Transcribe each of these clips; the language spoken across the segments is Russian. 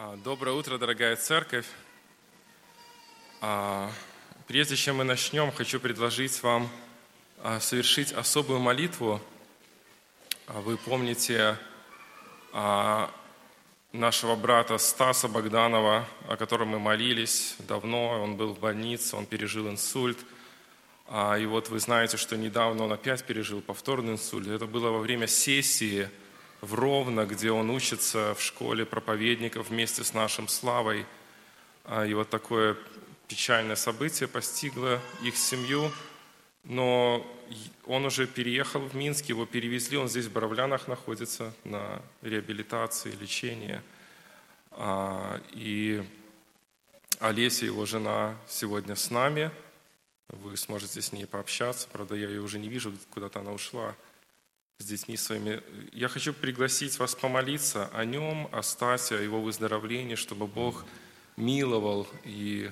А, Доброе утро, дорогая церковь. А, Прежде чем мы начнем, хочу предложить вам а, совершить особую молитву. Вы помните нашего брата Стаса Богданова, о котором мы молились давно. Он был в больнице, он пережил инсульт. И вот вы знаете, что недавно он опять пережил повторный инсульт. Это было во время сессии в Ровно, где он учится в школе проповедников вместе с нашим Славой. А, И вот такое печальное событие постигло их семью. Но он уже переехал в Минск, его перевезли, он здесь в Боровлянах находится на реабилитации, лечении. А, И Олеся, его жена, сегодня с нами. Вы сможете с ней пообщаться. Правда, я ее уже не вижу, куда-то она ушла с детьми своими. Я хочу пригласить вас помолиться о нем, о Стасе, о его выздоровлении, чтобы Бог миловал и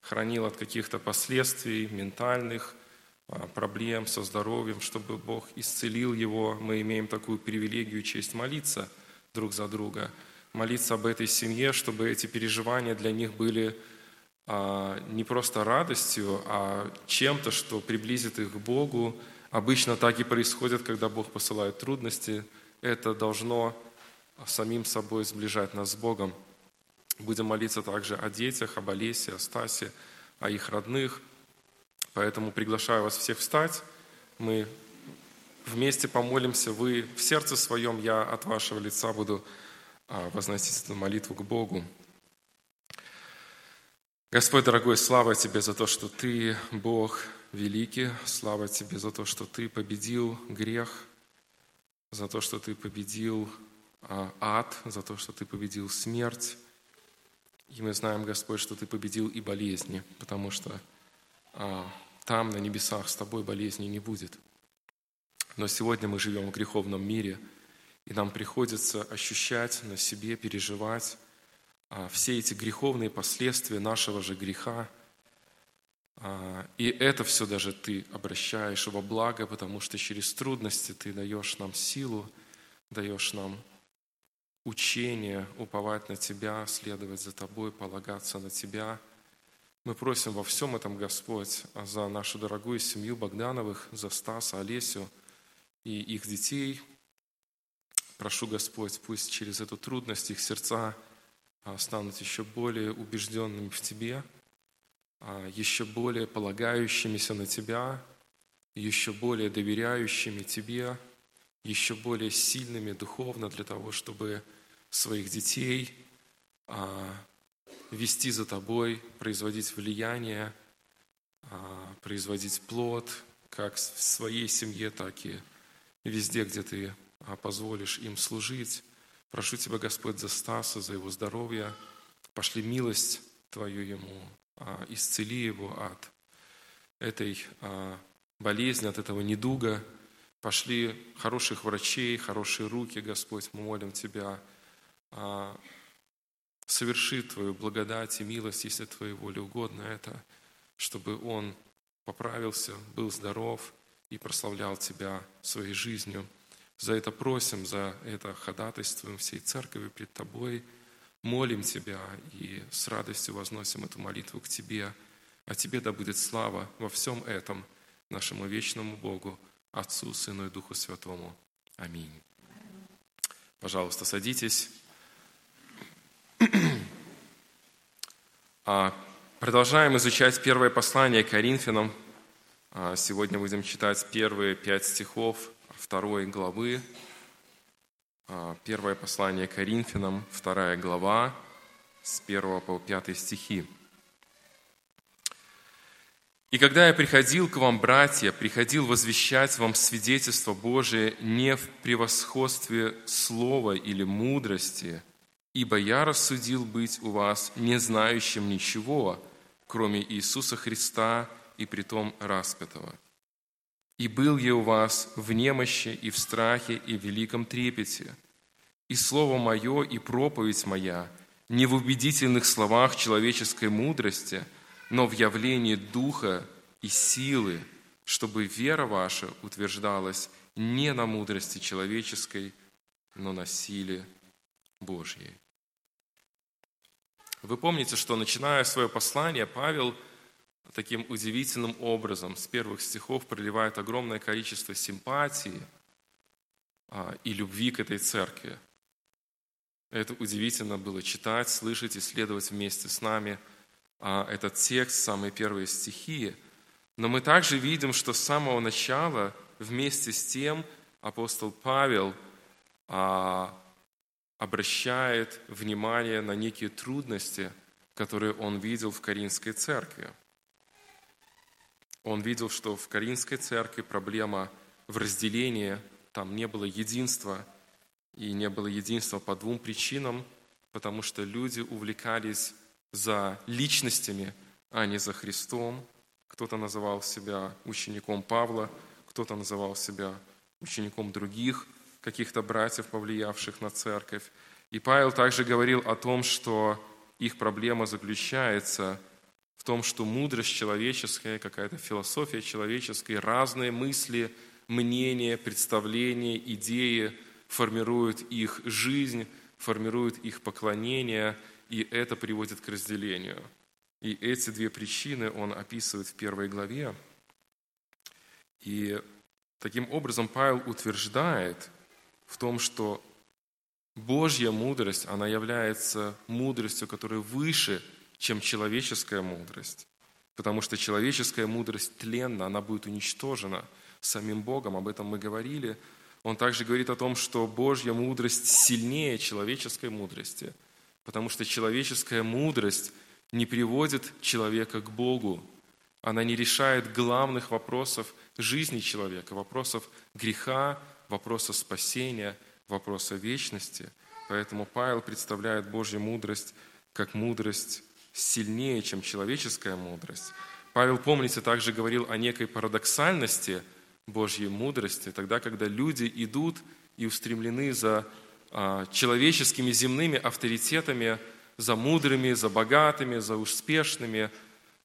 хранил от каких-то последствий ментальных, а, проблем со здоровьем, чтобы Бог исцелил его. Мы имеем такую привилегию и честь молиться друг за друга, молиться об этой семье, чтобы эти переживания для них были а, не просто радостью, а чем-то, что приблизит их к Богу. Обычно так и происходит, когда Бог посылает трудности. Это должно самим собой сближать нас с Богом. Будем молиться также о детях, об Олесе, о Стасе, о их родных. Поэтому приглашаю вас всех встать. Мы вместе помолимся. Вы в сердце своем, я от вашего лица буду а, возносить эту молитву к Богу. Господь, дорогой, слава Тебе за то, что Ты, Бог великий, слава Тебе за то, что Ты победил грех, за то, что Ты победил а, ад, за то, что Ты победил смерть. И мы знаем, Господь, что Ты победил и болезни, потому что а, там, на небесах, с Тобой болезни не будет. Но сегодня мы живем в греховном мире, и нам приходится ощущать на себе, переживать а, все эти греховные последствия нашего же греха. А, И это все даже ты обращаешь во благо, потому что через трудности ты даешь нам силу, даешь нам учение, уповать на Тебя, следовать за Тобой, полагаться на Тебя. Мы просим во всем этом, Господь, за нашу дорогую семью Богдановых, за Стаса, Олесю и их детей. Прошу, Господь, пусть через эту трудность их сердца а, станут еще более убежденными в Тебе, еще более полагающимися на Тебя, еще более доверяющими Тебе, еще более сильными духовно для того, чтобы своих детей а, вести за Тобой, производить влияние, производить плод, как в своей семье, так и везде, где Ты позволишь им служить. Прошу Тебя, Господь, за Стаса, за его здоровье. Пошли милость Твою ему, а, исцели его от этой а, болезни, от этого недуга. Пошли хороших врачей, хорошие руки, Господь, мы молим Тебя. А, соверши Твою благодать и милость, если Твоей воле угодно это, чтобы он поправился, был здоров и прославлял Тебя своей жизнью. За это просим, за это ходатайствуем всей церкви пред Тобой. Молим Тебя и с радостью возносим эту молитву к Тебе. А Тебе да будет слава во всем этом нашему вечному Богу, Отцу, Сыну и Духу Святому. Аминь. Пожалуйста, садитесь. А, продолжаем изучать первое послание Коринфянам. А, сегодня будем читать первые пять стихов второй главы, первое послание Коринфянам, вторая глава, с 1 по 5 стихи. «И когда я приходил к вам, братья, приходил возвещать вам свидетельство Божие не в превосходстве слова или мудрости, ибо я рассудил быть у вас не знающим ничего, кроме Иисуса Христа и притом распятого. И был я у вас в немощи и в страхе и в великом трепете. И слово мое, и проповедь моя не в убедительных словах человеческой мудрости, но в явлении духа и силы, чтобы вера ваша утверждалась не на мудрости человеческой, но на силе Божьей. Вы помните, что начиная свое послание, Павел таким удивительным образом с первых стихов проливает огромное количество симпатии а, и любви к этой церкви. Это удивительно было читать, слышать, исследовать вместе с нами а, этот текст, самые первые стихи. Но мы также видим, что с самого начала вместе с тем апостол Павел а, обращает внимание на некие трудности, которые он видел в Каринской церкви. Он видел, что в Каринской церкви проблема в разделении, там не было единства, и не было единства по двум причинам, потому что люди увлекались за личностями, а не за Христом. Кто-то называл себя учеником Павла, кто-то называл себя учеником других каких-то братьев, повлиявших на церковь. И Павел также говорил о том, что их проблема заключается в том, что мудрость человеческая, какая-то философия человеческая, разные мысли, мнения, представления, идеи формируют их жизнь, формируют их поклонение, и это приводит к разделению. И эти две причины он описывает в первой главе. И таким образом Павел утверждает в том, что Божья мудрость, она является мудростью, которая выше чем человеческая мудрость. Потому что человеческая мудрость тленна, она будет уничтожена самим Богом, об этом мы говорили. Он также говорит о том, что Божья мудрость сильнее человеческой мудрости, потому что человеческая мудрость не приводит человека к Богу. Она не решает главных вопросов жизни человека, вопросов греха, вопросов спасения, вопроса вечности. Поэтому Павел представляет Божью мудрость как мудрость сильнее, чем человеческая мудрость. Павел, помните, также говорил о некой парадоксальности Божьей мудрости, тогда, когда люди идут и устремлены за а, человеческими земными авторитетами, за мудрыми, за богатыми, за успешными.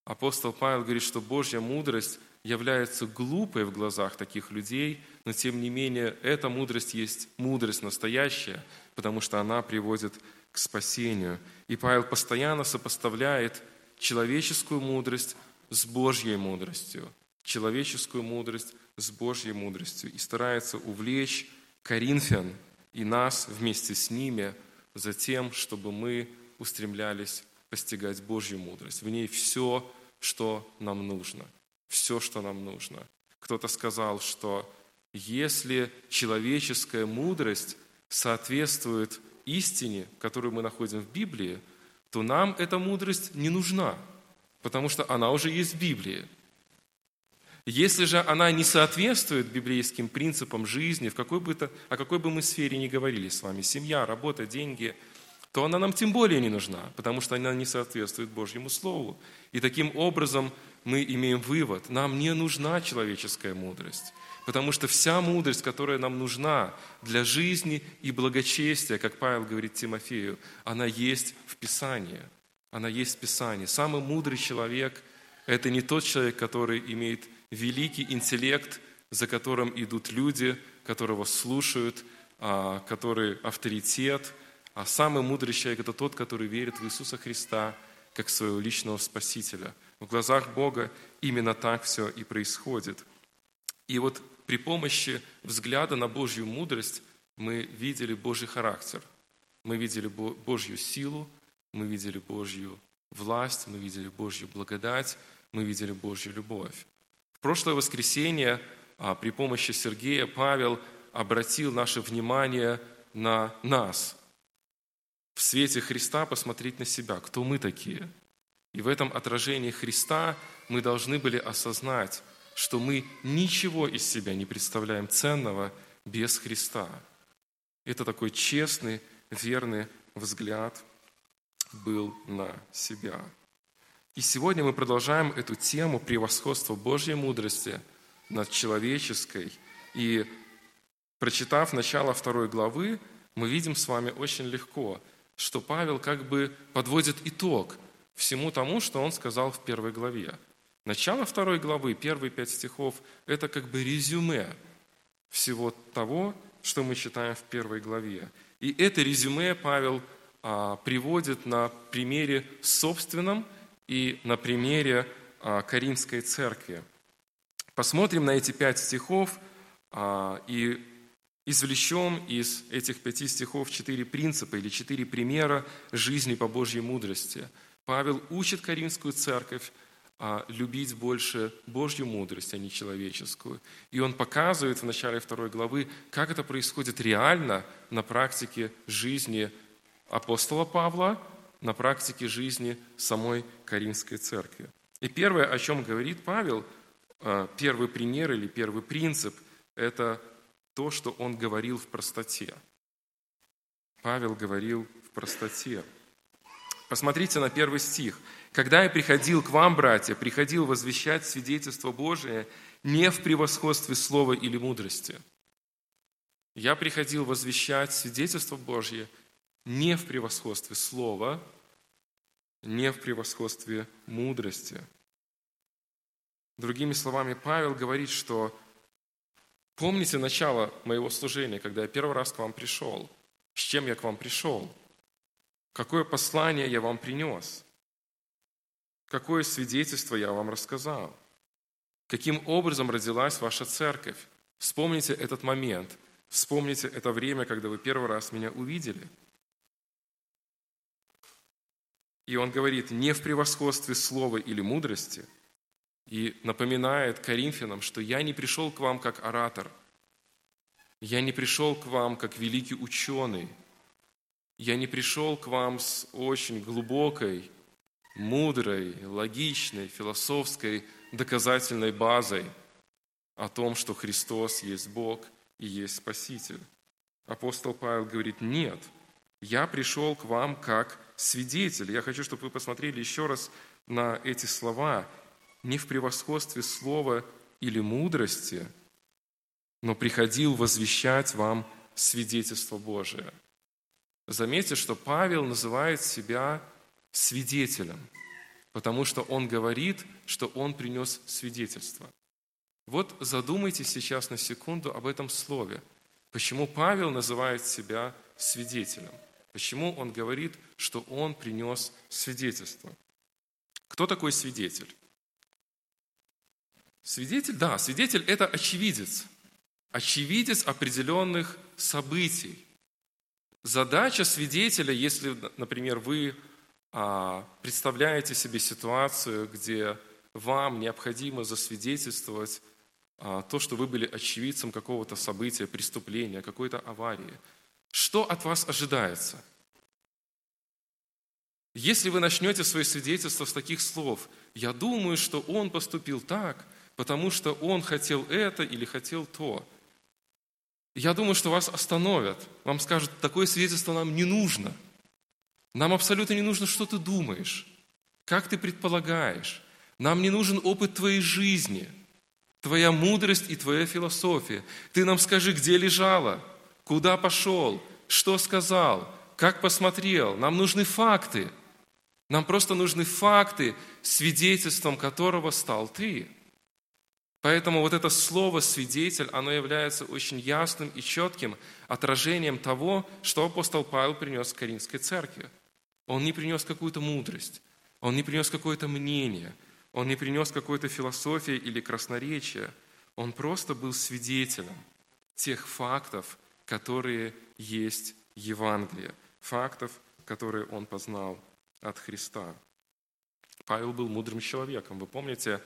Апостол Павел говорит, что Божья мудрость является глупой в глазах таких людей, но тем не менее эта мудрость есть мудрость настоящая, потому что она приводит к спасению. И Павел постоянно сопоставляет человеческую мудрость с Божьей мудростью, человеческую мудрость с Божьей мудростью и старается увлечь Коринфян и нас вместе с ними за тем, чтобы мы устремлялись постигать Божью мудрость. В ней все, что нам нужно. Все, что нам нужно. Кто-то сказал, что если человеческая мудрость соответствует истине, которую мы находим в Библии, то нам эта мудрость не нужна, потому что она уже есть в Библии. Если же она не соответствует библейским принципам жизни, в какой бы то, о какой бы мы сфере ни говорили с вами, семья, работа, деньги, то она нам тем более не нужна, потому что она не соответствует Божьему Слову. И таким образом мы имеем вывод, нам не нужна человеческая мудрость. Потому что вся мудрость, которая нам нужна для жизни и благочестия, как Павел говорит Тимофею, она есть в Писании. Она есть в Писании. Самый мудрый человек – это не тот человек, который имеет великий интеллект, за которым идут люди, которого слушают, а, который авторитет. А самый мудрый человек – это тот, который верит в Иисуса Христа как своего личного Спасителя. В глазах Бога именно так все и происходит. И вот при помощи взгляда на Божью мудрость мы видели Божий характер, мы видели Божью силу, мы видели Божью власть, мы видели Божью благодать, мы видели Божью любовь. В прошлое воскресенье а, при помощи Сергея Павел обратил наше внимание на нас. В свете Христа посмотреть на себя, кто мы такие. И в этом отражении Христа мы должны были осознать, что мы ничего из себя не представляем ценного без Христа. Это такой честный, верный взгляд был на себя. И сегодня мы продолжаем эту тему превосходства Божьей мудрости над человеческой. И прочитав начало второй главы, мы видим с вами очень легко, что Павел как бы подводит итог всему тому, что он сказал в первой главе. Начало второй главы, первые пять стихов, это как бы резюме всего того, что мы читаем в первой главе. И это резюме Павел а, приводит на примере собственном и на примере а, Каримской церкви. Посмотрим на эти пять стихов а, и извлечем из этих пяти стихов четыре принципа или четыре примера жизни по Божьей мудрости. Павел учит Каримскую церковь любить больше Божью мудрость, а не человеческую. И он показывает в начале второй главы, как это происходит реально на практике жизни апостола Павла, на практике жизни самой Каримской церкви. И первое, о чем говорит Павел, э, первый пример или первый принцип, это то, что он говорил в простоте. Павел говорил в простоте. Посмотрите на первый стих. «Когда я приходил к вам, братья, приходил возвещать свидетельство Божие не в превосходстве слова или мудрости». Я приходил возвещать свидетельство Божье не в превосходстве слова, не в превосходстве мудрости. Другими словами, Павел говорит, что помните начало моего служения, когда я первый раз к вам пришел, с чем я к вам пришел, какое послание я вам принес, какое свидетельство я вам рассказал, каким образом родилась ваша церковь. Вспомните этот момент, вспомните это время, когда вы первый раз меня увидели – И он говорит, не в превосходстве слова или мудрости, и напоминает Коринфянам, что я не пришел к вам как оратор, я не пришел к вам как великий ученый, я не пришел к вам с очень глубокой, мудрой, логичной, философской, доказательной базой о том, что Христос есть Бог и есть Спаситель. Апостол Павел говорит, нет, я пришел к вам как свидетель. Я хочу, чтобы вы посмотрели еще раз на эти слова. Не в превосходстве слова или мудрости, но приходил возвещать вам свидетельство Божие. Заметьте, что Павел называет себя свидетелем, потому что он говорит, что он принес свидетельство. Вот задумайтесь сейчас на секунду об этом слове. Почему Павел называет себя свидетелем? Почему он говорит, что он принес свидетельство? Кто такой свидетель? Свидетель, да, свидетель – это очевидец. Очевидец определенных событий. Задача свидетеля, если, например, вы а, представляете себе ситуацию, где вам необходимо засвидетельствовать а, то, что вы были очевидцем какого-то события, преступления, какой-то аварии – что от вас ожидается? Если вы начнете свое свидетельство с таких слов, я думаю, что он поступил так, потому что он хотел это или хотел то. Я думаю, что вас остановят. Вам скажут, такое свидетельство нам не нужно. Нам абсолютно не нужно, что ты думаешь, как ты предполагаешь. Нам не нужен опыт твоей жизни, твоя мудрость и твоя философия. Ты нам скажи, где лежала, куда пошел, что сказал, как посмотрел. Нам нужны факты. Нам просто нужны факты, свидетельством которого стал ты. Поэтому вот это слово «свидетель», оно является очень ясным и четким отражением того, что апостол Павел принес к Каринской церкви. Он не принес какую-то мудрость, он не принес какое-то мнение, он не принес какой-то философии или красноречия. Он просто был свидетелем тех фактов, которые есть Евангелие, фактов, которые он познал от Христа. Павел был мудрым человеком. Вы помните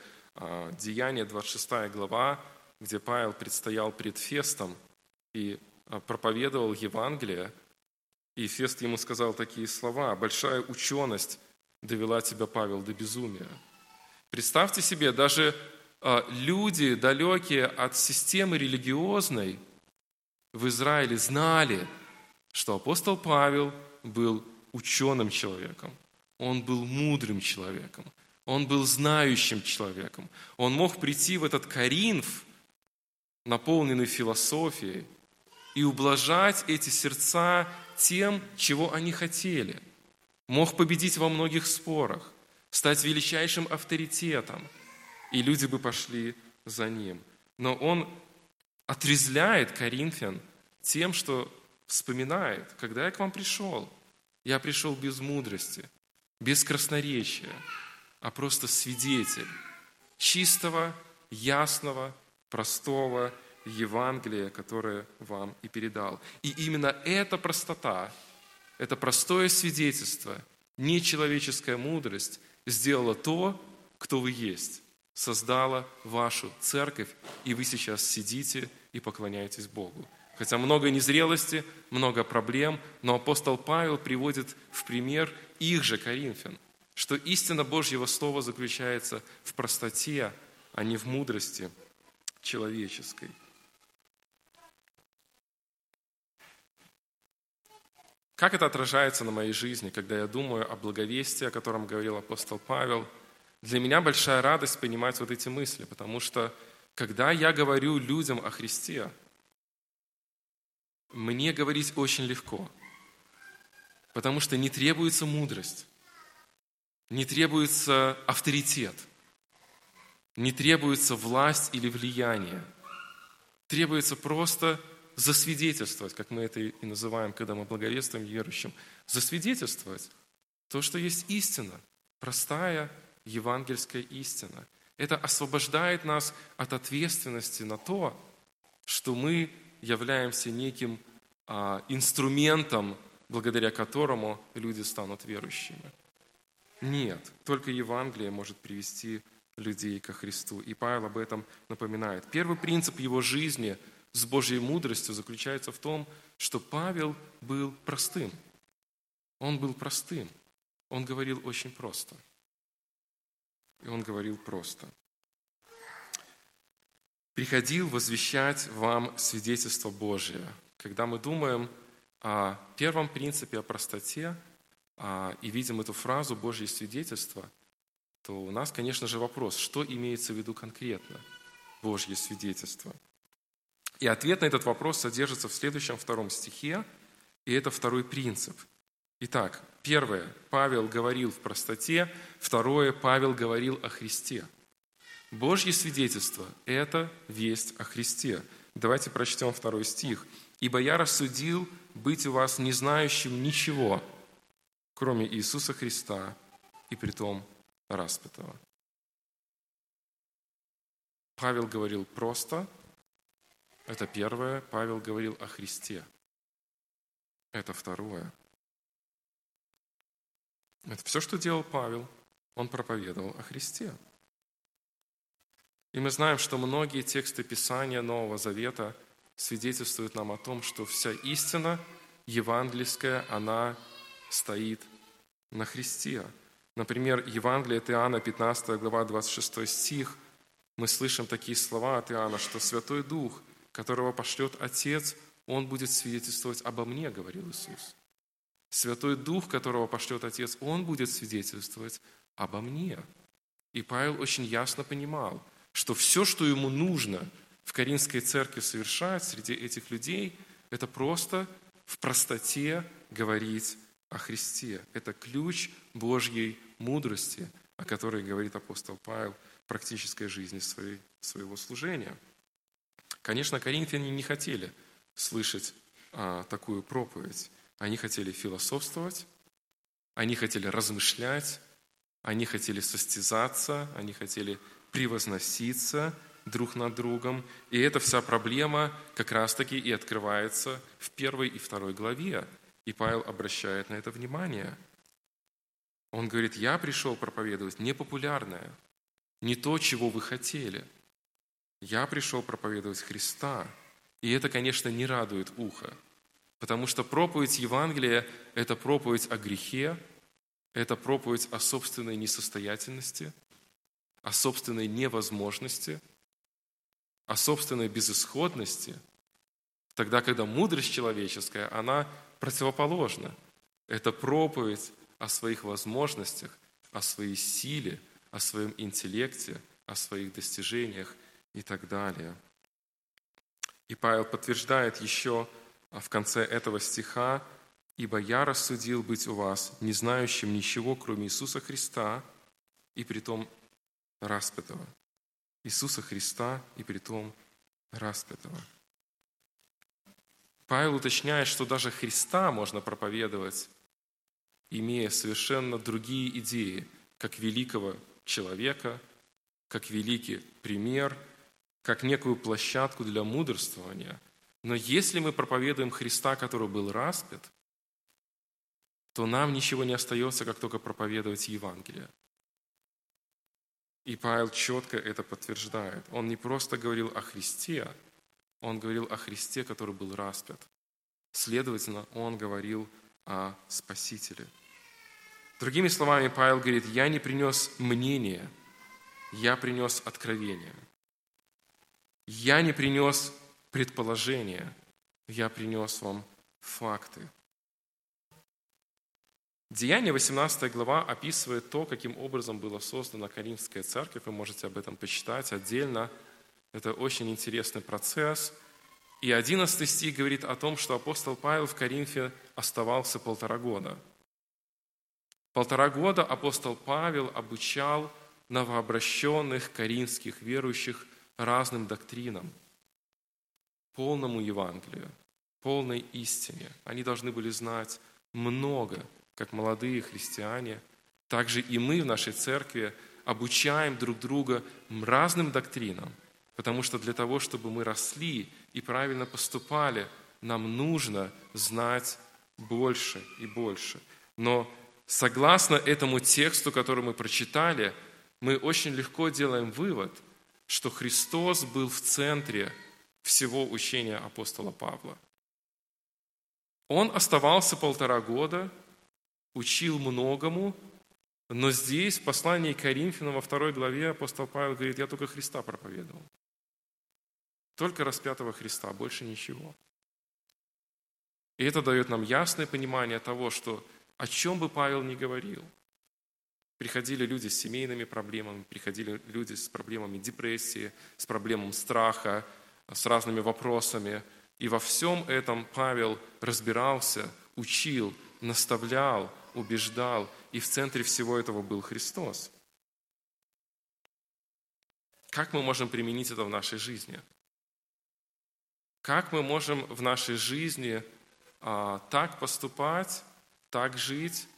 Деяние 26 глава, где Павел предстоял пред Фестом и а, проповедовал Евангелие, и Фест ему сказал такие слова, «Большая ученость довела тебя, Павел, до безумия». Представьте себе, даже а, люди, далекие от системы религиозной – в Израиле знали, что апостол Павел был ученым человеком, он был мудрым человеком, он был знающим человеком. Он мог прийти в этот Каринф, наполненный философией, и ублажать эти сердца тем, чего они хотели. Мог победить во многих спорах, стать величайшим авторитетом, и люди бы пошли за ним. Но он отрезляет Коринфян тем, что вспоминает, когда я к вам пришел, Я пришел без мудрости, без красноречия, а просто свидетель чистого, ясного, простого Евангелия, которое вам и передал. И именно эта простота, это простое свидетельство, нечеловеческая мудрость сделала то, кто вы есть, создала вашу церковь, и вы сейчас сидите и поклоняетесь Богу. Хотя много незрелости, много проблем, но апостол Павел приводит в пример их же Коринфян, что истина Божьего Слова заключается в простоте, а не в мудрости человеческой. Как это отражается на моей жизни, когда я думаю о благовестии, о котором говорил апостол Павел? Для меня большая радость понимать вот эти мысли, потому что когда я говорю людям о Христе, мне говорить очень легко, потому что не требуется мудрость, не требуется авторитет, не требуется власть или влияние. Требуется просто засвидетельствовать, как мы это и называем, когда мы благовествуем верующим, засвидетельствовать то, что есть истина, простая евангельская истина. Это освобождает нас от ответственности на то, что мы являемся неким а, инструментом, благодаря которому люди станут верующими. Нет, только Евангелие может привести людей ко Христу. И Павел об этом напоминает. Первый принцип его жизни с Божьей мудростью заключается в том, что Павел был простым. Он был простым. Он говорил очень просто. И он говорил просто. «Приходил возвещать вам свидетельство Божие». Когда мы думаем о первом принципе, о простоте, и видим эту фразу «Божье свидетельство», то у нас, конечно же, вопрос, что имеется в виду конкретно Божье свидетельство – и ответ на этот вопрос содержится в следующем втором стихе, и это второй принцип. Итак, первое, Павел говорил в простоте, второе, Павел говорил о Христе. Божье свидетельство – это весть о Христе. Давайте прочтем второй стих. «Ибо я рассудил быть у вас не знающим ничего, кроме Иисуса Христа и притом распятого». Павел говорил просто – это первое, Павел говорил о Христе. Это второе. Это все, что делал Павел. Он проповедовал о Христе. И мы знаем, что многие тексты Писания Нового Завета свидетельствуют нам о том, что вся истина евангельская, она стоит на Христе. Например, Евангелие от Иоанна, 15 глава, 26 стих, мы слышим такие слова от Иоанна, что Святой Дух – которого пошлет Отец, Он будет свидетельствовать обо мне, говорил Иисус. Святой Дух, которого пошлет Отец, Он будет свидетельствовать обо мне. И Павел очень ясно понимал, что все, что ему нужно в Каринской церкви совершать среди этих людей, это просто в простоте говорить о Христе. Это ключ Божьей мудрости, о которой говорит апостол Павел в практической жизни своей, своего служения – Конечно, коринфяне не хотели слышать а, такую проповедь. Они хотели философствовать, они хотели размышлять, они хотели состязаться, они хотели превозноситься друг над другом. И эта вся проблема как раз-таки и открывается в первой и второй главе. И Павел обращает на это внимание. Он говорит, я пришел проповедовать непопулярное, не то, чего вы хотели – я пришел проповедовать Христа. И это, конечно, не радует ухо, потому что проповедь Евангелия – это проповедь о грехе, это проповедь о собственной несостоятельности, о собственной невозможности, о собственной безысходности, тогда, когда мудрость человеческая, она противоположна. Это проповедь о своих возможностях, о своей силе, о своем интеллекте, о своих достижениях и так далее. И Павел подтверждает еще в конце этого стиха, «Ибо я рассудил быть у вас, не знающим ничего, кроме Иисуса Христа, и притом распятого». Иисуса Христа и притом распятого. Павел уточняет, что даже Христа можно проповедовать имея совершенно другие идеи, как великого человека, как великий пример, как некую площадку для мудрствования. Но если мы проповедуем Христа, который был распят, то нам ничего не остается, как только проповедовать Евангелие. И Павел четко это подтверждает. Он не просто говорил о Христе, он говорил о Христе, который был распят. Следовательно, он говорил о Спасителе. Другими словами, Павел говорит, я не принес мнение, я принес откровение. Я не принес предположение, я принес вам факты. Деяние 18 глава описывает то, каким образом была создана Коринфская церковь. Вы можете об этом почитать отдельно. Это очень интересный процесс. И 11 стих говорит о том, что апостол Павел в Коринфе оставался полтора года. Полтора года апостол Павел обучал новообращенных коринфских верующих разным доктринам, полному Евангелию, полной истине. Они должны были знать много как молодые христиане, также и мы в нашей церкви обучаем друг друга разным доктринам, потому что для того, чтобы мы росли и правильно поступали, нам нужно знать больше и больше. Но согласно этому тексту, который мы прочитали, мы очень легко делаем вывод, что Христос был в центре всего учения апостола Павла. Он оставался полтора года – учил многому, но здесь, в послании к Коринфянам, во второй главе, апостол Павел говорит, я только Христа проповедовал. Только распятого Христа, больше ничего. И это дает нам ясное понимание того, что о чем бы Павел ни говорил, приходили люди с семейными проблемами, приходили люди с проблемами депрессии, с проблемами страха, с разными вопросами. И во всем этом Павел разбирался, учил, наставлял, убеждал, и в центре всего этого был Христос. Как мы можем применить это в нашей жизни? Как мы можем в нашей жизни а, так поступать, так жить,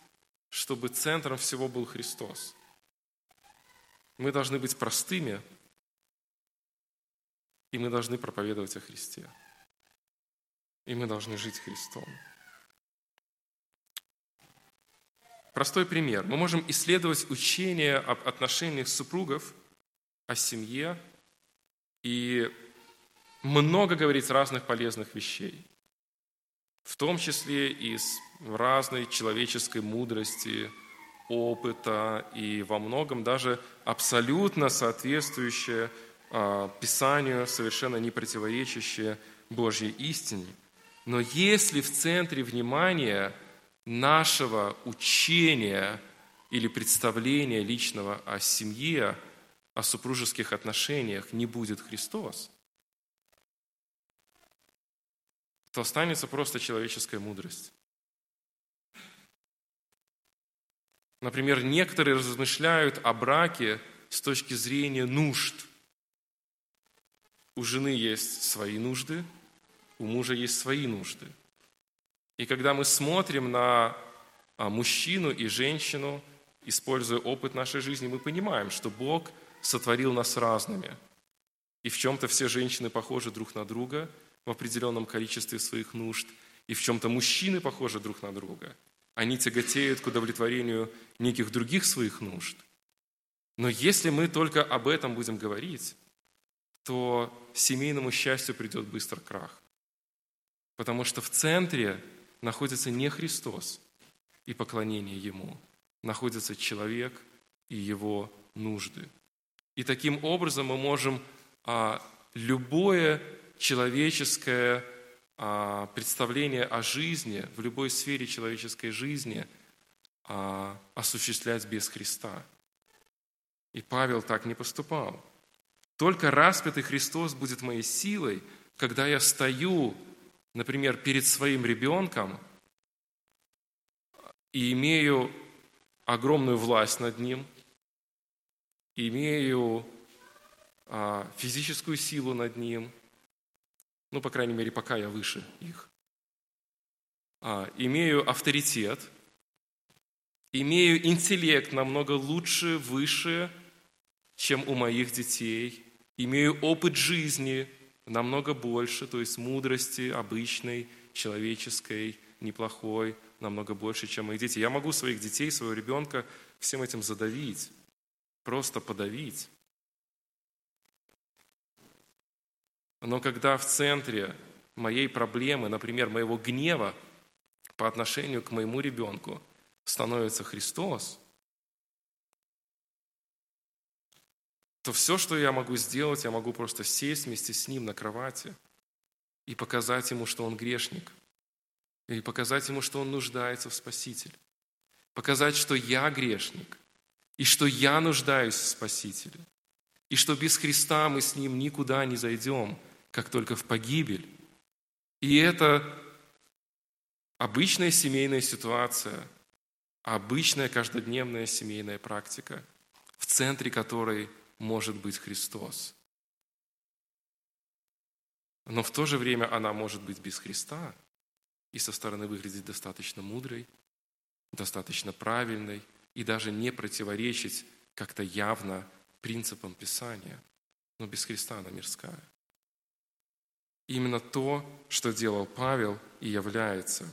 чтобы центром всего был Христос? Мы должны быть простыми, и мы должны проповедовать о Христе. И мы должны жить Христом. Простой пример. Мы можем исследовать учение об отношениях супругов, о семье и много говорить разных полезных вещей, в том числе из разной человеческой мудрости, опыта и во многом даже абсолютно соответствующее а, Писанию, совершенно не противоречащее Божьей истине. Но если в центре внимания – нашего учения или представления личного о семье, о супружеских отношениях не будет Христос, то останется просто человеческая мудрость. Например, некоторые размышляют о браке с точки зрения нужд. У жены есть свои нужды, у мужа есть свои нужды – и когда мы смотрим на а, мужчину и женщину, используя опыт нашей жизни, мы понимаем, что Бог сотворил нас разными. И в чем-то все женщины похожи друг на друга в определенном количестве своих нужд, и в чем-то мужчины похожи друг на друга. Они тяготеют к удовлетворению неких других своих нужд. Но если мы только об этом будем говорить, то семейному счастью придет быстро крах. Потому что в центре находится не Христос и поклонение Ему, находится человек и его нужды. И таким образом мы можем а, любое человеческое а, представление о жизни, в любой сфере человеческой жизни а, осуществлять без Христа. И Павел так не поступал. Только распятый Христос будет моей силой, когда я стою например, перед своим ребенком и имею огромную власть над ним, имею а, физическую силу над ним, ну, по крайней мере, пока я выше их, а, имею авторитет, имею интеллект намного лучше, выше, чем у моих детей, имею опыт жизни намного больше, то есть мудрости обычной, человеческой, неплохой, намного больше, чем мои дети. Я могу своих детей, своего ребенка всем этим задавить, просто подавить. Но когда в центре моей проблемы, например, моего гнева по отношению к моему ребенку становится Христос, то все, что я могу сделать, я могу просто сесть вместе с ним на кровати и показать ему, что он грешник, и показать ему, что он нуждается в Спасителе, показать, что я грешник, и что я нуждаюсь в Спасителе, и что без Христа мы с ним никуда не зайдем – как только в погибель. И это обычная семейная ситуация, обычная каждодневная семейная практика, в центре которой может быть Христос. Но в то же время она может быть без Христа и со стороны выглядеть достаточно мудрой, достаточно правильной и даже не противоречить как-то явно принципам Писания. Но без Христа она мирская. Именно то, что делал Павел, и является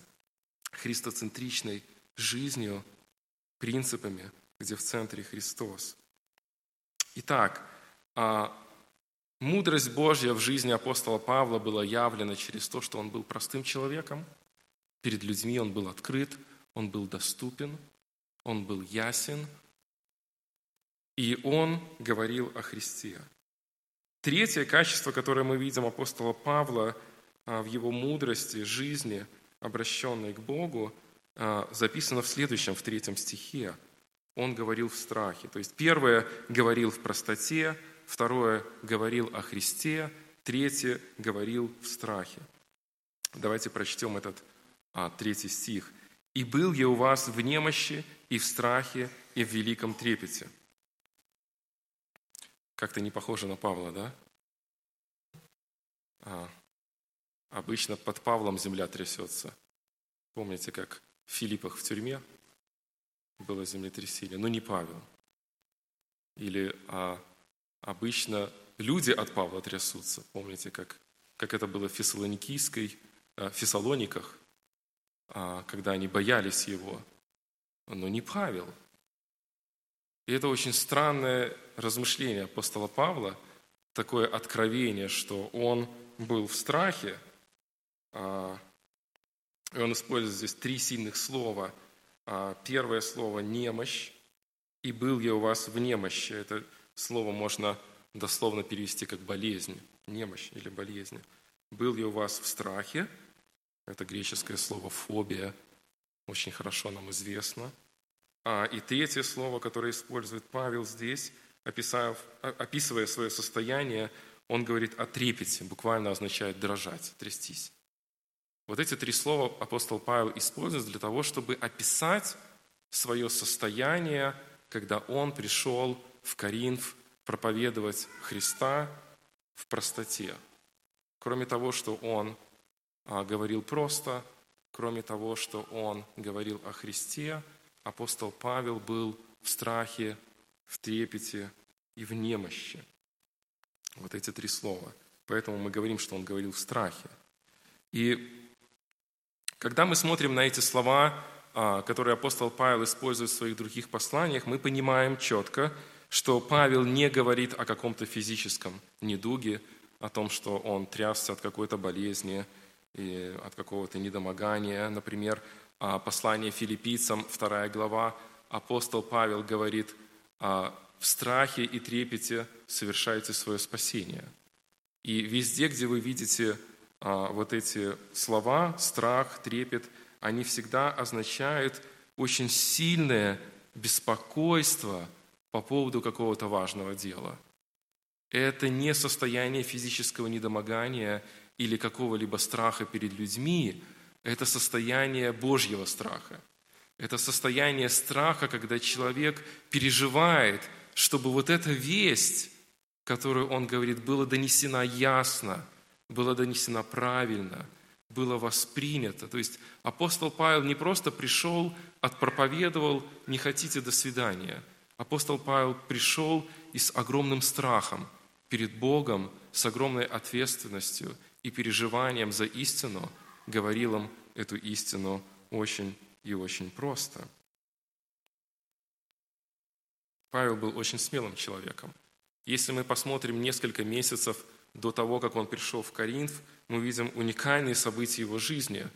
христоцентричной жизнью, принципами, где в центре Христос. Итак, а, мудрость Божья в жизни апостола Павла была явлена через то, что он был простым человеком, перед людьми он был открыт, он был доступен, он был ясен, и он говорил о Христе. Третье качество, которое мы видим апостола Павла а, в его мудрости, жизни, обращенной к Богу, а, записано в следующем, в третьем стихе. Он говорил в страхе. То есть первое говорил в простоте, второе говорил о Христе, третье говорил в страхе. Давайте прочтем этот а, третий стих. «И был я у вас в немощи, и в страхе, и в великом трепете». Как-то не похоже на Павла, да? А, обычно под Павлом земля трясется. Помните, как в Филиппах в тюрьме было землетрясение? Но не Павел. Или а, обычно люди от Павла трясутся. Помните, как, как это было в Фессалоникийской, а, Фессалониках, а, когда они боялись его. Но не Павел – и это очень странное размышление апостола Павла, такое откровение, что он был в страхе, а, и он использует здесь три сильных слова. А, первое слово – немощь, и был я у вас в немощи. Это слово можно дословно перевести как болезнь, немощь или болезнь. Был я у вас в страхе, это греческое слово фобия, очень хорошо нам известно – и третье слово, которое использует Павел здесь, описав, описывая свое состояние, он говорит о трепете, буквально означает дрожать, трястись. Вот эти три слова апостол Павел использует для того, чтобы описать свое состояние, когда он пришел в Коринф проповедовать Христа в простоте. Кроме того, что он а, говорил просто, кроме того, что он говорил о Христе – апостол Павел был в страхе, в трепете и в немощи. Вот эти три слова. Поэтому мы говорим, что он говорил в страхе. И когда мы смотрим на эти слова, а, которые апостол Павел использует в своих других посланиях, мы понимаем четко, что Павел не говорит о каком-то физическом недуге, о том, что он трясся от какой-то болезни, и от какого-то недомогания, например, послание филиппийцам, вторая глава, апостол Павел говорит, «А, в страхе и трепете совершайте свое спасение. И везде, где вы видите а, вот эти слова, страх, трепет, они всегда означают очень сильное беспокойство по поводу какого-то важного дела. Это не состояние физического недомогания или какого-либо страха перед людьми, это состояние Божьего страха. Это состояние страха, когда человек переживает, чтобы вот эта весть, которую он говорит, была донесена ясно, была донесена правильно, было воспринято. То есть апостол Павел не просто пришел, отпроповедовал, не хотите, до свидания. Апостол Павел пришел и с огромным страхом перед Богом, с огромной ответственностью и переживанием за истину говорил им эту истину очень и очень просто. Павел был очень смелым человеком. Если мы посмотрим несколько месяцев до того, как он пришел в Коринф, мы видим уникальные события его жизни,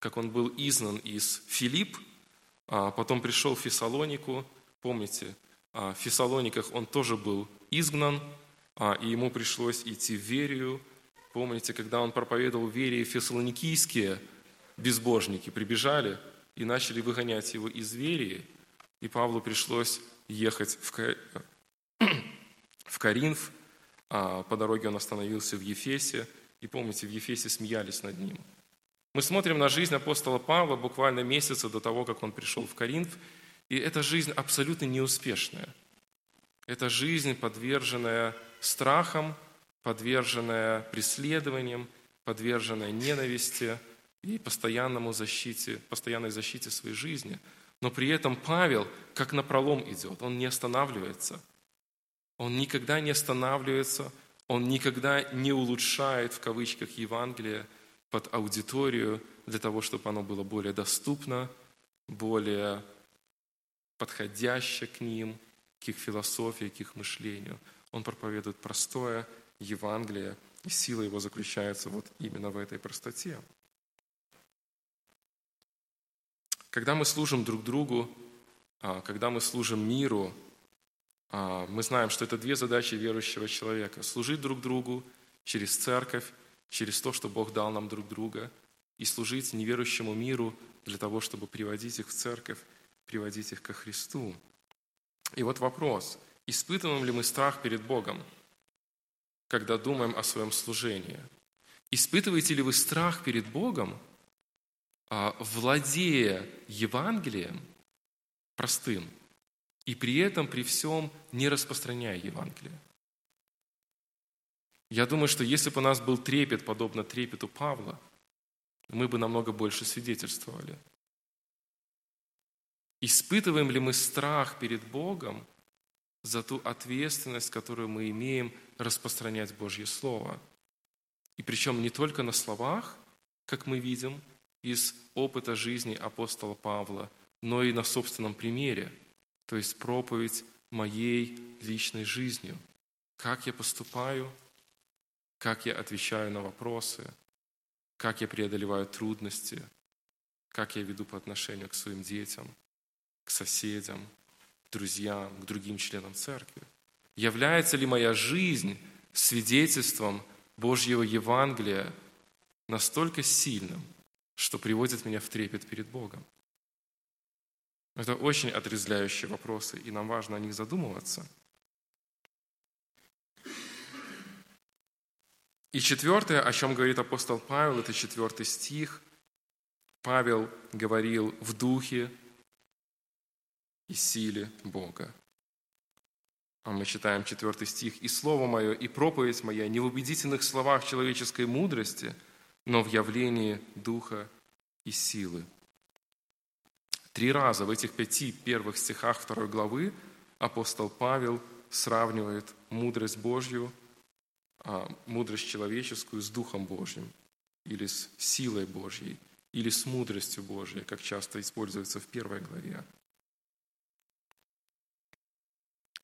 как он был изгнан из Филипп, а потом пришел в Фессалонику. Помните, а в Фессалониках он тоже был изгнан, а, и ему пришлось идти в Верию. Помните, когда он проповедовал в Верии, фессалоникийские безбожники прибежали и начали выгонять его из Верии, и Павлу пришлось ехать в, Коринф, а по дороге он остановился в Ефесе, и помните, в Ефесе смеялись над ним. Мы смотрим на жизнь апостола Павла буквально месяца до того, как он пришел в Коринф, и эта жизнь абсолютно неуспешная. Это жизнь, подверженная страхам, подверженная преследованиям, подверженная ненависти и постоянному защите, постоянной защите своей жизни. Но при этом Павел как на пролом идет, он не останавливается. Он никогда не останавливается, он никогда не улучшает, в кавычках, Евангелие под аудиторию для того, чтобы оно было более доступно, более подходящее к ним, к их философии, к их мышлению. Он проповедует простое Евангелие, и сила его заключается вот именно в этой простоте. Когда мы служим друг другу, а, когда мы служим миру, а, мы знаем, что это две задачи верующего человека. Служить друг другу через церковь, через то, что Бог дал нам друг друга, и служить неверующему миру для того, чтобы приводить их в церковь, приводить их ко Христу. И вот вопрос, испытываем ли мы страх перед Богом, когда думаем о своем служении? Испытываете ли вы страх перед Богом, а, владея Евангелием простым, и при этом, при всем, не распространяя Евангелие? Я думаю, что если бы у нас был трепет, подобно трепету Павла, мы бы намного больше свидетельствовали. Испытываем ли мы страх перед Богом за ту ответственность, которую мы имеем распространять Божье Слово? И причем не только на словах, как мы видим из опыта жизни апостола Павла, но и на собственном примере, то есть проповедь моей личной жизнью. Как я поступаю, как я отвечаю на вопросы, как я преодолеваю трудности, как я веду по отношению к своим детям – к соседям, к друзьям, к другим членам церкви? Является ли моя жизнь свидетельством Божьего Евангелия настолько сильным, что приводит меня в трепет перед Богом? Это очень отрезвляющие вопросы, и нам важно о них задумываться. И четвертое, о чем говорит апостол Павел, это четвертый стих. Павел говорил в духе, и силе Бога. А мы читаем четвертый стих. «И слово мое, и проповедь моя не в убедительных словах человеческой мудрости, но в явлении Духа и силы». Три раза в этих пяти первых стихах второй главы апостол Павел сравнивает мудрость Божью, а, мудрость человеческую с Духом Божьим, или с силой Божьей, или с мудростью Божьей, как часто используется в первой главе.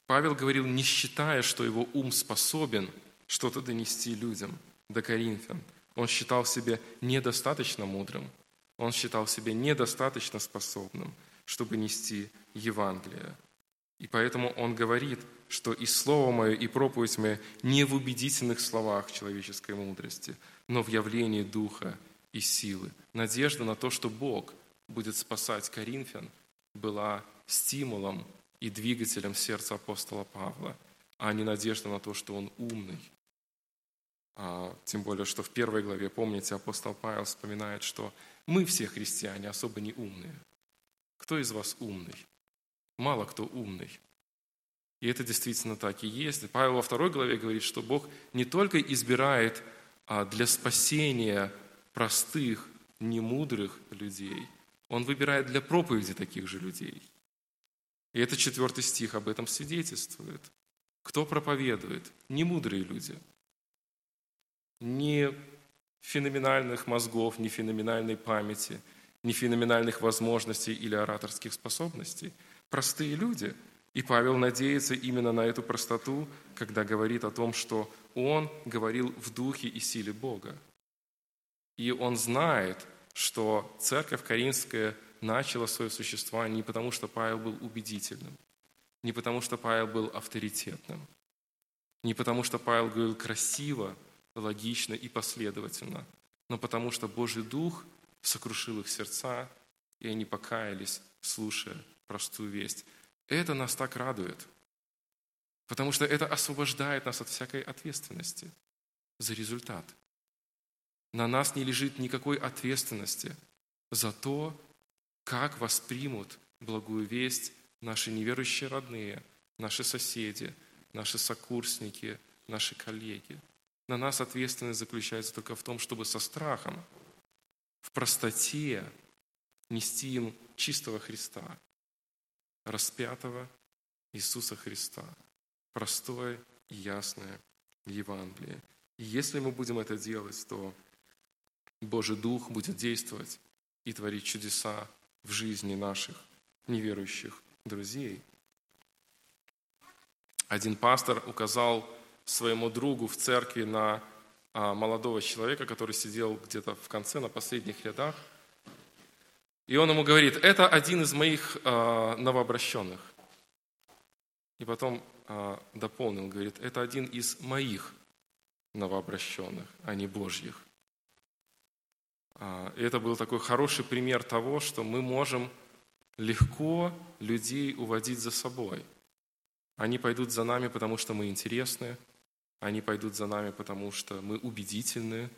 Павел говорил, не считая, что его ум способен что-то донести людям, до Коринфян. Он считал себя недостаточно мудрым, он считал себя недостаточно способным, чтобы нести Евангелие. И поэтому он говорит, что и слово мое, и проповедь моя не в убедительных словах человеческой мудрости, но в явлении Духа и силы. Надежда на то, что Бог будет спасать Коринфян, была стимулом и двигателем сердца апостола Павла, а не надежда на то, что он умный. А, тем более, что в первой главе, помните, апостол Павел вспоминает, что мы все христиане особо не умные. Кто из вас умный? Мало кто умный. И это действительно так и есть. Павел во второй главе говорит, что Бог не только избирает а, для спасения простых, немудрых людей. Он выбирает для проповеди таких же людей. И это четвертый стих об этом свидетельствует. Кто проповедует? Не мудрые люди. Не феноменальных мозгов, не феноменальной памяти, не феноменальных возможностей или ораторских способностей. Простые люди. И Павел надеется именно на эту простоту, когда говорит о том, что он говорил в духе и силе Бога. И он знает, что церковь Каринская начала свое существование не потому, что Павел был убедительным, не потому, что Павел был авторитетным, не потому, что Павел говорил красиво, логично и последовательно, но потому, что Божий Дух сокрушил их сердца, и они покаялись, слушая простую весть. Это нас так радует, потому что это освобождает нас от всякой ответственности за результат – на нас не лежит никакой ответственности за то, как воспримут благую весть наши неверующие родные, наши соседи, наши сокурсники, наши коллеги. На нас ответственность заключается только в том, чтобы со страхом, в простоте нести им чистого Христа, распятого Иисуса Христа, простое и ясное Евангелие. И если мы будем это делать, то Божий Дух будет действовать и творить чудеса в жизни наших неверующих друзей. Один пастор указал своему другу в церкви на а, молодого человека, который сидел где-то в конце, на последних рядах. И он ему говорит, это один из моих а, новообращенных. И потом а, дополнил, говорит, это один из моих новообращенных, а не Божьих. А, и это был такой хороший пример того, что мы можем легко людей уводить за собой. Они пойдут за нами, потому что мы интересны, они пойдут за нами, потому что мы убедительны,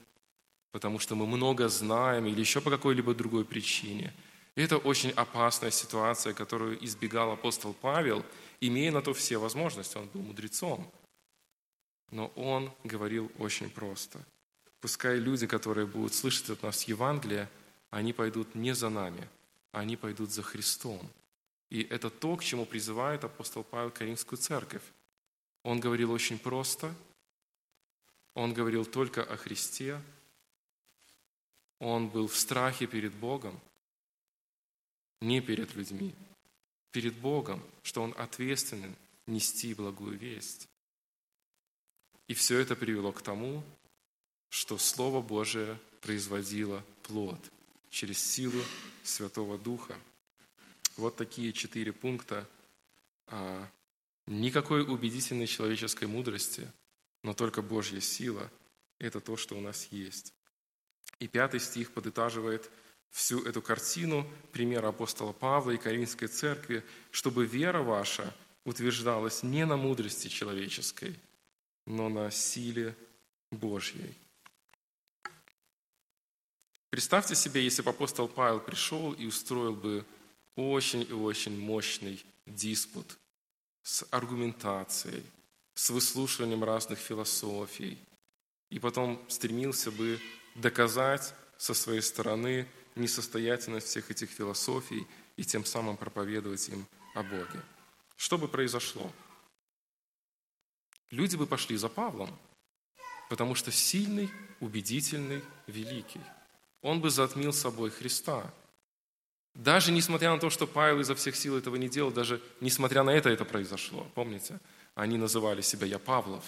потому что мы много знаем или еще по какой-либо другой причине. И это очень опасная ситуация, которую избегал апостол Павел, имея на то все возможности. Он был мудрецом. Но он говорил очень просто – Пускай люди, которые будут слышать от нас Евангелие, они пойдут не за нами, они пойдут за Христом. И это то, к чему призывает апостол Павел Каримскую церковь. Он говорил очень просто, он говорил только о Христе, он был в страхе перед Богом, не перед людьми, перед Богом, что он ответственен нести благую весть. И все это привело к тому, что Слово Божие производило плод через силу Святого Духа. Вот такие четыре пункта. А, никакой убедительной человеческой мудрости, но только Божья сила – это то, что у нас есть. И пятый стих подытаживает всю эту картину, пример апостола Павла и Каринской церкви, чтобы вера ваша утверждалась не на мудрости человеческой, но на силе Божьей. Представьте себе, если бы апостол Павел пришел и устроил бы очень и очень мощный диспут с аргументацией, с выслушиванием разных философий, и потом стремился бы доказать со своей стороны несостоятельность всех этих философий и тем самым проповедовать им о Боге. Что бы произошло? Люди бы пошли за Павлом, потому что сильный, убедительный, великий – он бы затмил собой Христа. Даже несмотря на то, что Павел изо всех сил этого не делал, даже несмотря на это это произошло. Помните? Они называли себя «Я Павлов».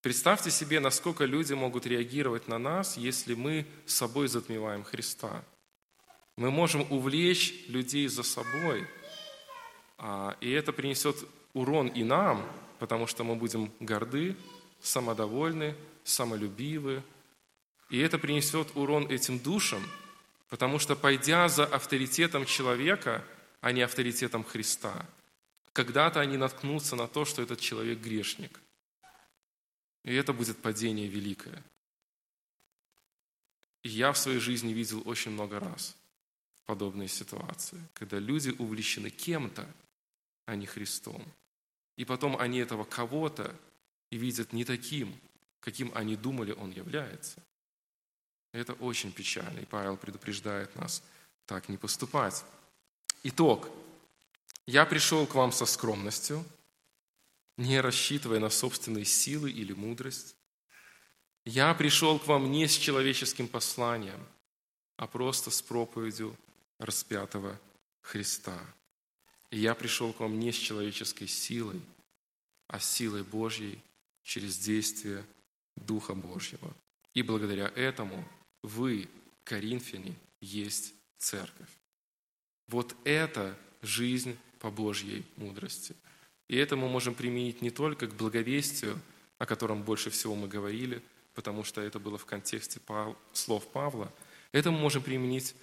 Представьте себе, насколько люди могут реагировать на нас, если мы собой затмеваем Христа. Мы можем увлечь людей за собой, а, и это принесет урон и нам, потому что мы будем горды, самодовольны, самолюбивы, и это принесет урон этим душам, потому что, пойдя за авторитетом человека, а не авторитетом Христа, когда-то они наткнутся на то, что этот человек грешник. И это будет падение великое. И я в своей жизни видел очень много раз подобные ситуации, когда люди увлечены кем-то, а не Христом. И потом они этого кого-то и видят не таким, каким они думали он является. Это очень печально, и Павел предупреждает нас так не поступать. Итог. Я пришел к вам со скромностью, не рассчитывая на собственные силы или мудрость. Я пришел к вам не с человеческим посланием, а просто с проповедью распятого Христа. И я пришел к вам не с человеческой силой, а с силой Божьей через действие Духа Божьего. И благодаря этому вы, коринфяне, есть церковь. Вот это жизнь по Божьей мудрости. И это мы можем применить не только к благовестию, о котором больше всего мы говорили, потому что это было в контексте слов Павла, это мы можем применить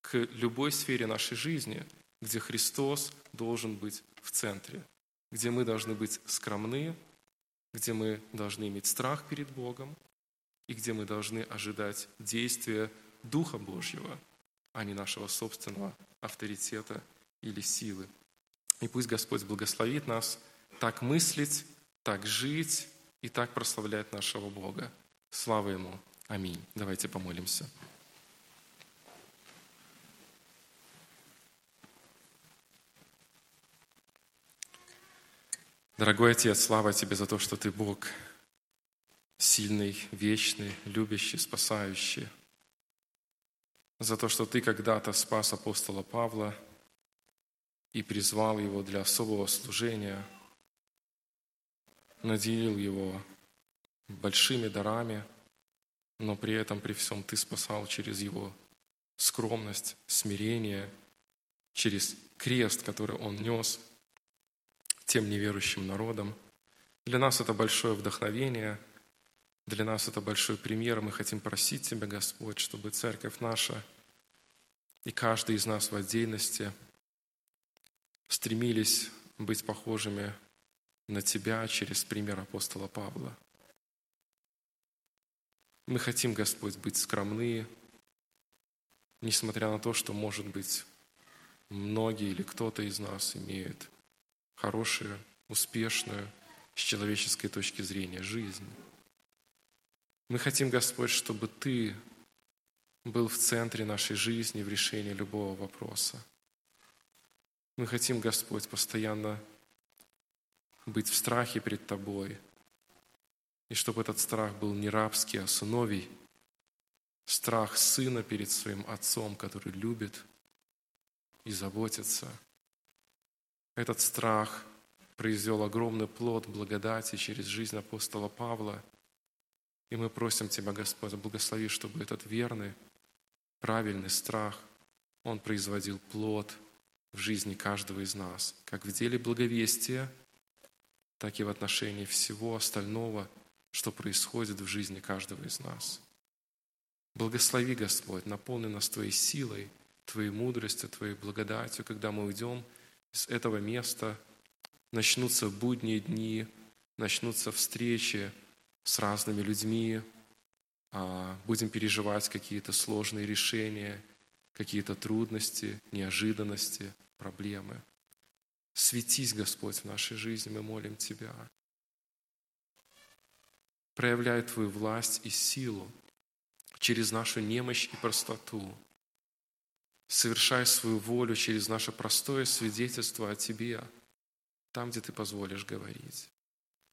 к любой сфере нашей жизни, где Христос должен быть в центре, где мы должны быть скромны, где мы должны иметь страх перед Богом и где мы должны ожидать действия Духа Божьего, а не нашего собственного авторитета или силы. И пусть Господь благословит нас так мыслить, так жить и так прославлять нашего Бога. Слава Ему. Аминь. Давайте помолимся. Дорогой Отец, слава Тебе за то, что Ты Бог сильный, вечный, любящий, спасающий. За то, что Ты когда-то спас апостола Павла и призвал его для особого служения, наделил его большими дарами, но при этом, при всем, Ты спасал через его скромность, смирение, через крест, который он нес – тем неверующим народам. Для нас это большое вдохновение, для нас это большой пример. Мы хотим просить Тебя, Господь, чтобы церковь наша и каждый из нас в отдельности стремились быть похожими на Тебя через пример апостола Павла. Мы хотим, Господь, быть скромны, несмотря на то, что, может быть, многие или кто-то из нас имеют хорошую, успешную с человеческой точки зрения жизнь. Мы хотим, Господь, чтобы Ты был в центре нашей жизни в решении любого вопроса. Мы хотим, Господь, постоянно быть в страхе перед Тобой, и чтобы этот страх был не рабский, а сыновий, страх сына перед своим отцом, который любит и заботится – этот страх произвел огромный плод благодати через жизнь апостола Павла. И мы просим Тебя, Господь, благослови, чтобы этот верный, правильный страх, он производил плод в жизни каждого из нас, как в деле благовестия, так и в отношении всего остального, что происходит в жизни каждого из нас. Благослови, Господь, наполни нас Твоей силой, Твоей мудростью, Твоей благодатью, когда мы уйдем – с этого места начнутся будние дни, начнутся встречи с разными людьми, а, будем переживать какие-то сложные решения, какие-то трудности, неожиданности, проблемы. Светись, Господь, в нашей жизни, мы молим Тебя. Проявляй Твою власть и силу через нашу немощь и простоту – совершай свою волю через наше простое свидетельство о Тебе, там, где Ты позволишь говорить.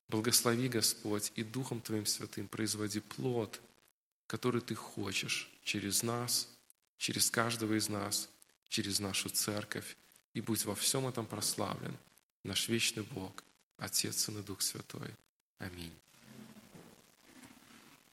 Благослови, Господь, и Духом Твоим Святым производи плод, который Ты хочешь через нас, через каждого из нас, через нашу церковь, и будь во всем этом прославлен наш вечный Бог, Отец, и Дух Святой. Аминь.